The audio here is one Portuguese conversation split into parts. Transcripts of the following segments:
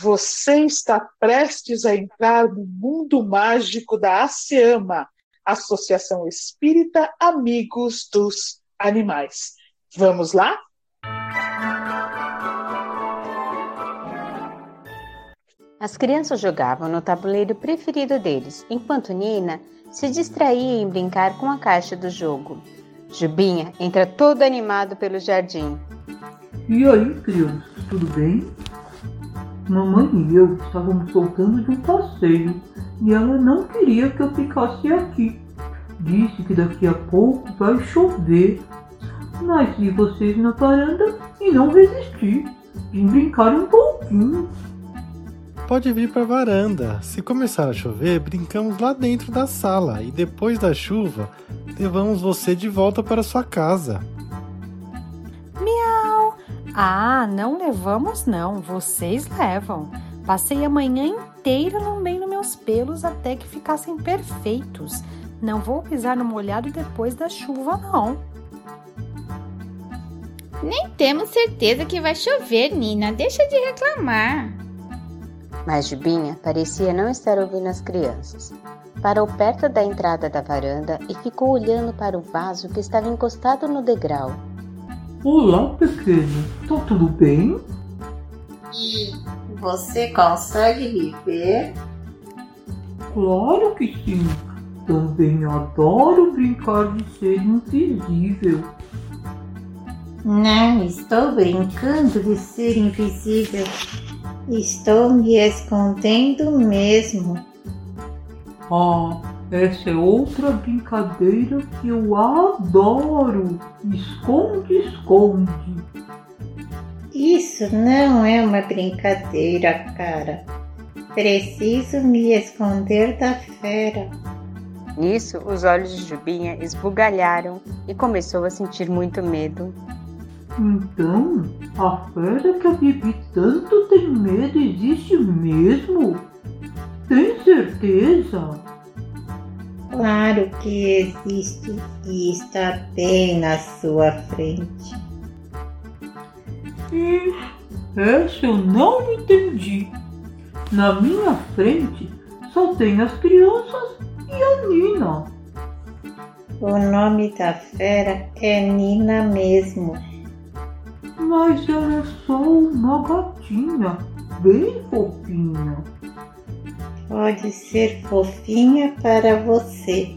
Você está prestes a entrar no mundo mágico da ASEAMA, Associação Espírita Amigos dos Animais. Vamos lá? As crianças jogavam no tabuleiro preferido deles, enquanto Nina se distraía em brincar com a caixa do jogo. Jubinha entra todo animado pelo jardim. E aí, crianças, tudo bem? Mamãe e eu estávamos voltando de um passeio e ela não queria que eu ficasse aqui. Disse que daqui a pouco vai chover. Mas vi vocês na varanda e não resisti. Vim brincar um pouquinho. Pode vir para a varanda. Se começar a chover, brincamos lá dentro da sala e depois da chuva, levamos você de volta para sua casa. Ah, não levamos não, vocês levam. Passei a manhã inteira lambendo meus pelos até que ficassem perfeitos. Não vou pisar no molhado depois da chuva, não. Nem temos certeza que vai chover, Nina. Deixa de reclamar. Mas Jubinha parecia não estar ouvindo as crianças. Parou perto da entrada da varanda e ficou olhando para o vaso que estava encostado no degrau. Olá, pequeno. Tá tudo bem? E você consegue me ver? Claro que sim. Também adoro brincar de ser invisível. Não estou brincando de ser invisível. Estou me escondendo mesmo. Ah, essa é outra brincadeira que eu adoro. Esconde, esconde. Isso não é uma brincadeira, cara. Preciso me esconder da fera. Nisso, os olhos de Jubinha esbugalharam e começou a sentir muito medo. Então, a fera que a Bibi tanto tem medo existe mesmo? Tem certeza? Claro que existe e está bem na sua frente. E essa eu não entendi. Na minha frente só tem as crianças e a Nina. O nome da fera é Nina mesmo. Mas ela é só uma gatinha, bem fofinha. Pode ser fofinha para você.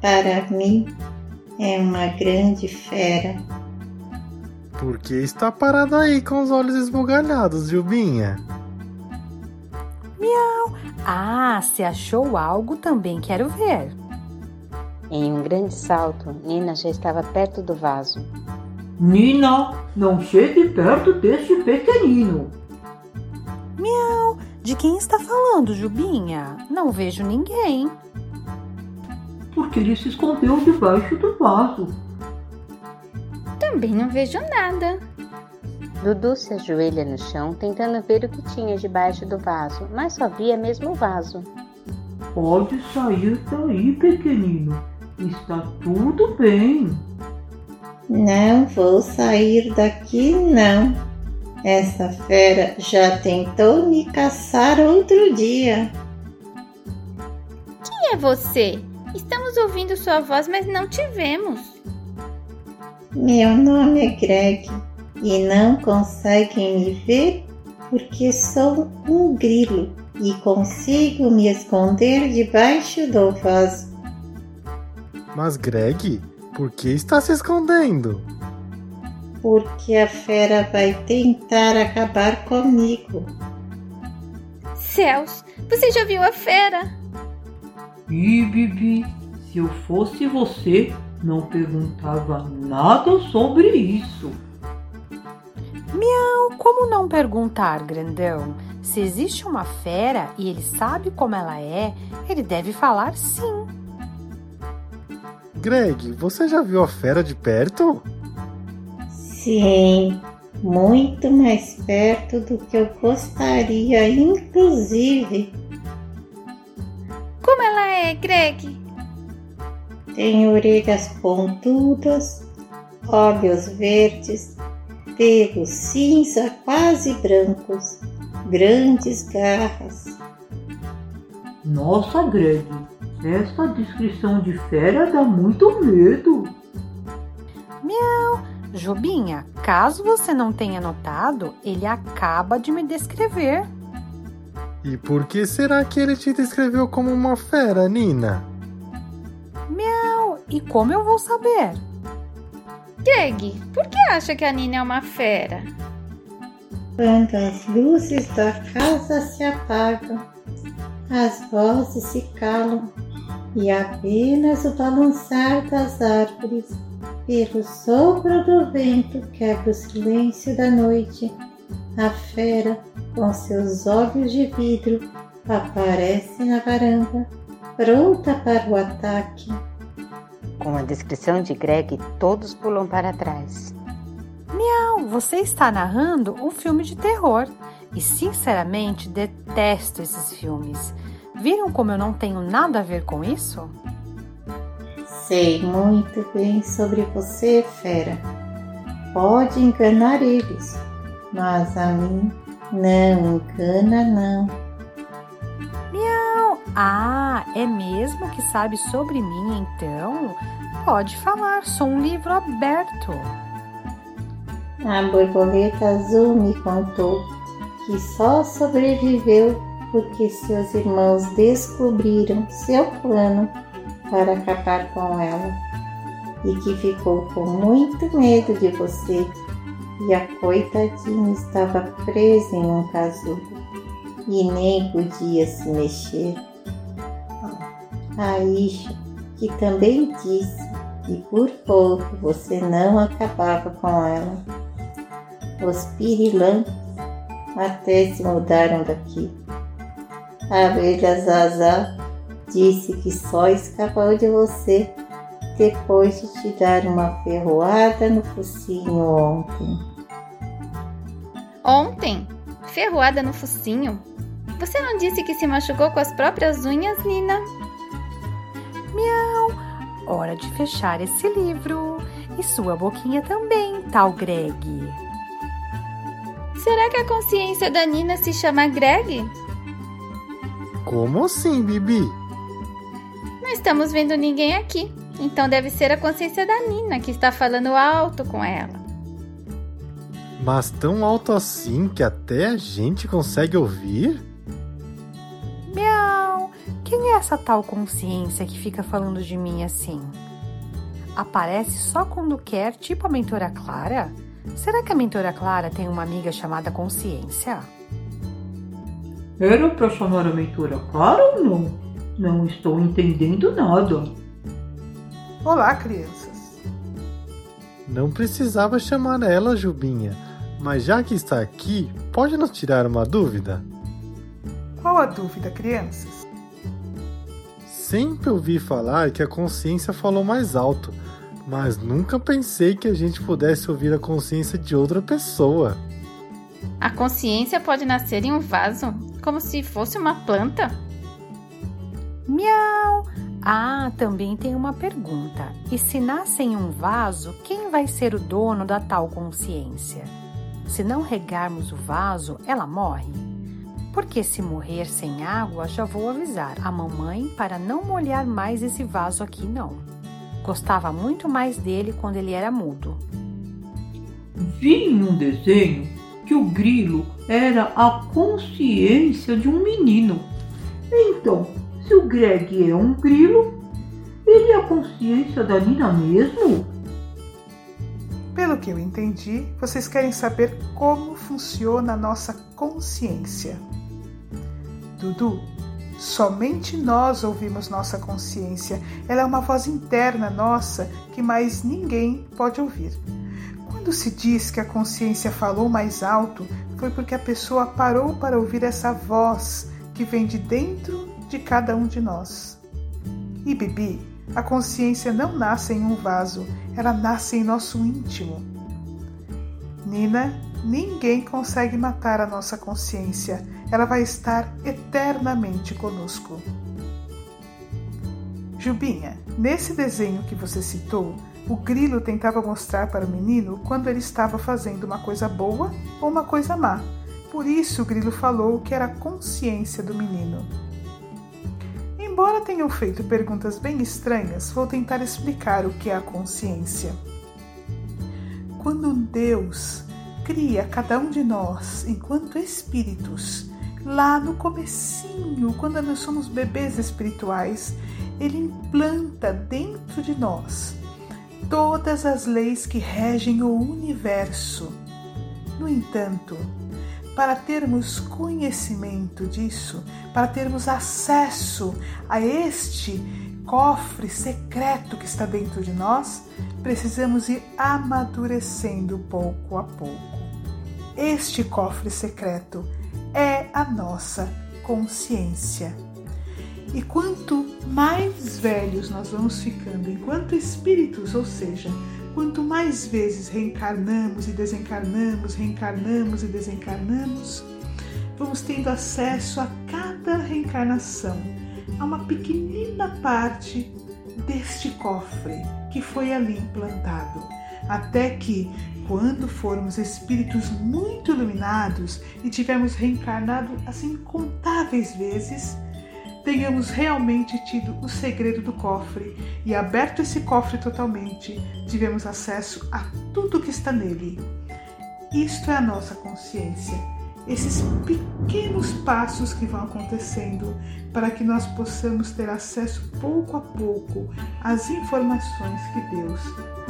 Para mim, é uma grande fera. Por que está parado aí com os olhos esbugalhados, Jubinha? Miau! Ah, se achou algo também quero ver. Em um grande salto, Nina já estava perto do vaso. Nina, não chegue perto deste pequenino. De quem está falando, Jubinha? Não vejo ninguém. Porque ele se escondeu debaixo do vaso. Também não vejo nada. Dudu se ajoelha no chão tentando ver o que tinha debaixo do vaso, mas só via mesmo o vaso. Pode sair daí, pequenino. Está tudo bem. Não vou sair daqui, não. Essa fera já tentou me caçar outro dia. Quem é você? Estamos ouvindo sua voz, mas não te vemos. Meu nome é Greg e não conseguem me ver porque sou um grilo e consigo me esconder debaixo do vaso. Mas Greg, por que está se escondendo? Porque a fera vai tentar acabar comigo. Céus, você já viu a fera? Ih, Bibi, se eu fosse você, não perguntava nada sobre isso. Miau, como não perguntar, grandão? Se existe uma fera e ele sabe como ela é, ele deve falar sim. Greg, você já viu a fera de perto? Sim, muito mais perto do que eu gostaria, inclusive. Como ela é, Greg? Tem orelhas pontudas, olhos verdes, pelos cinza quase brancos, grandes garras. Nossa, Greg, essa descrição de fera dá muito medo. Miau! Jubinha, caso você não tenha notado, ele acaba de me descrever. E por que será que ele te descreveu como uma fera, Nina? Miau! E como eu vou saber? Greg, por que acha que a Nina é uma fera? Quando as luzes da casa se apagam, as vozes se calam e apenas o balançar das árvores pelo sopro do vento quebra o silêncio da noite. A fera, com seus olhos de vidro, aparece na varanda, pronta para o ataque. Com a descrição de Greg, todos pulam para trás. Miau, você está narrando um filme de terror. E sinceramente detesto esses filmes. Viram como eu não tenho nada a ver com isso? Sei muito bem sobre você, fera. Pode enganar eles, mas a mim não engana não. Miau! Ah, é mesmo que sabe sobre mim então? Pode falar, sou um livro aberto. A borboleta azul me contou que só sobreviveu porque seus irmãos descobriram seu plano para acabar com ela e que ficou com muito medo de você e a coitadinha estava presa em um casulo e nem podia se mexer. A Isha, que também disse que por pouco você não acabava com ela. Os pirilampos até se mudaram daqui. A abelha Zaza disse que só escapou de você depois de te dar uma ferroada no focinho ontem. Ontem? Ferroada no focinho? Você não disse que se machucou com as próprias unhas, Nina? Miau! Hora de fechar esse livro. E sua boquinha também, tal Greg. Será que a consciência da Nina se chama Greg? Como assim, Bibi? Não estamos vendo ninguém aqui. Então deve ser a consciência da Nina que está falando alto com ela. Mas tão alto assim que até a gente consegue ouvir? Miau! Quem é essa tal consciência que fica falando de mim assim? Aparece só quando quer, tipo a mentora Clara? Será que a mentora Clara tem uma amiga chamada Consciência? Era para chamar a mentora Clara ou não? Não estou entendendo nada. Olá, crianças. Não precisava chamar ela, Jubinha, mas já que está aqui, pode nos tirar uma dúvida? Qual a dúvida, crianças? Sempre ouvi falar que a consciência falou mais alto, mas nunca pensei que a gente pudesse ouvir a consciência de outra pessoa. A consciência pode nascer em um vaso, como se fosse uma planta? Miau! Ah, também tem uma pergunta. E se nasce em um vaso, quem vai ser o dono da tal consciência? Se não regarmos o vaso, ela morre? Porque se morrer sem água, já vou avisar a mamãe para não molhar mais esse vaso aqui, não. Gostava muito mais dele quando ele era mudo. Vi em um desenho que o grilo era a consciência de um menino. Então, se o Greg é um grilo, ele é a consciência da Nina mesmo? Pelo que eu entendi, vocês querem saber como funciona a nossa consciência. Dudu, somente nós ouvimos nossa consciência. Ela é uma voz interna nossa que mais ninguém pode ouvir. Quando se diz que a consciência falou mais alto, foi porque a pessoa parou para ouvir essa voz que vem de dentro de cada um de nós. E Bibi, a consciência não nasce em um vaso, ela nasce em nosso íntimo. Nina, ninguém consegue matar a nossa consciência, ela vai estar eternamente conosco. Jubinha, nesse desenho que você citou, o grilo tentava mostrar para o menino quando ele estava fazendo uma coisa boa ou uma coisa má. Por isso o grilo falou que era a consciência do menino. Embora tenham feito perguntas bem estranhas, vou tentar explicar o que é a consciência. Quando Deus cria cada um de nós enquanto espíritos, lá no comecinho, quando nós somos bebês espirituais, ele implanta dentro de nós todas as leis que regem o universo. No entanto, para termos conhecimento disso, para termos acesso a este cofre secreto que está dentro de nós, precisamos ir amadurecendo pouco a pouco. Este cofre secreto é a nossa consciência. E quanto mais velhos nós vamos ficando enquanto espíritos, ou seja, Quanto mais vezes reencarnamos e desencarnamos, reencarnamos e desencarnamos, vamos tendo acesso a cada reencarnação, a uma pequenina parte deste cofre que foi ali implantado, até que, quando formos espíritos muito iluminados e tivermos reencarnado assim incontáveis vezes, tenhamos realmente tido o segredo do cofre e aberto esse cofre totalmente, tivemos acesso a tudo que está nele. Isto é a nossa consciência, esses pequenos passos que vão acontecendo para que nós possamos ter acesso pouco a pouco às informações que Deus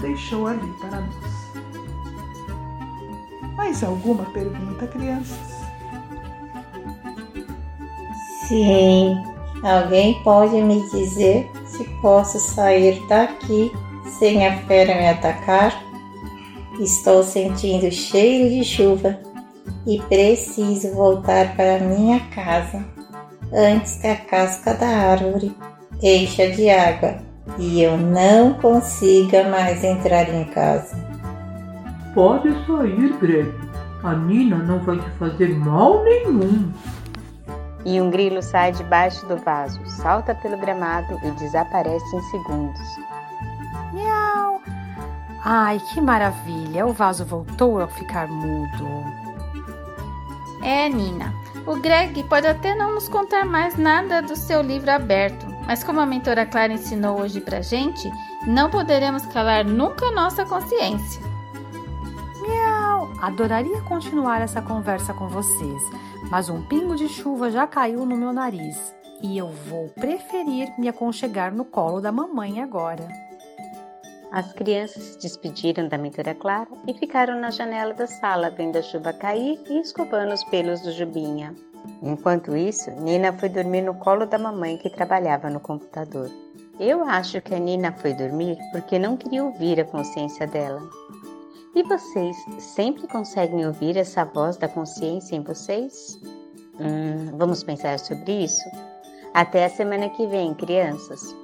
deixou ali para nós. Mais alguma pergunta, crianças? Sim. Alguém pode me dizer se posso sair daqui sem a fera me atacar? Estou sentindo cheiro de chuva e preciso voltar para minha casa antes que a casca da árvore encha de água e eu não consiga mais entrar em casa. Pode sair, Greg. A Nina não vai te fazer mal nenhum. E um grilo sai debaixo do vaso, salta pelo gramado e desaparece em segundos. Miau! Ai, que maravilha! O vaso voltou a ficar mudo. É, Nina. O Greg pode até não nos contar mais nada do seu livro aberto, mas como a mentora Clara ensinou hoje pra gente, não poderemos calar nunca nossa consciência. Adoraria continuar essa conversa com vocês, mas um pingo de chuva já caiu no meu nariz e eu vou preferir me aconchegar no colo da mamãe agora. As crianças se despediram da mentora Clara e ficaram na janela da sala vendo a chuva cair e escovando os pelos do Jubinha. Enquanto isso, Nina foi dormir no colo da mamãe que trabalhava no computador. Eu acho que a Nina foi dormir porque não queria ouvir a consciência dela. E vocês sempre conseguem ouvir essa voz da consciência em vocês? Hum, vamos pensar sobre isso? Até a semana que vem, crianças!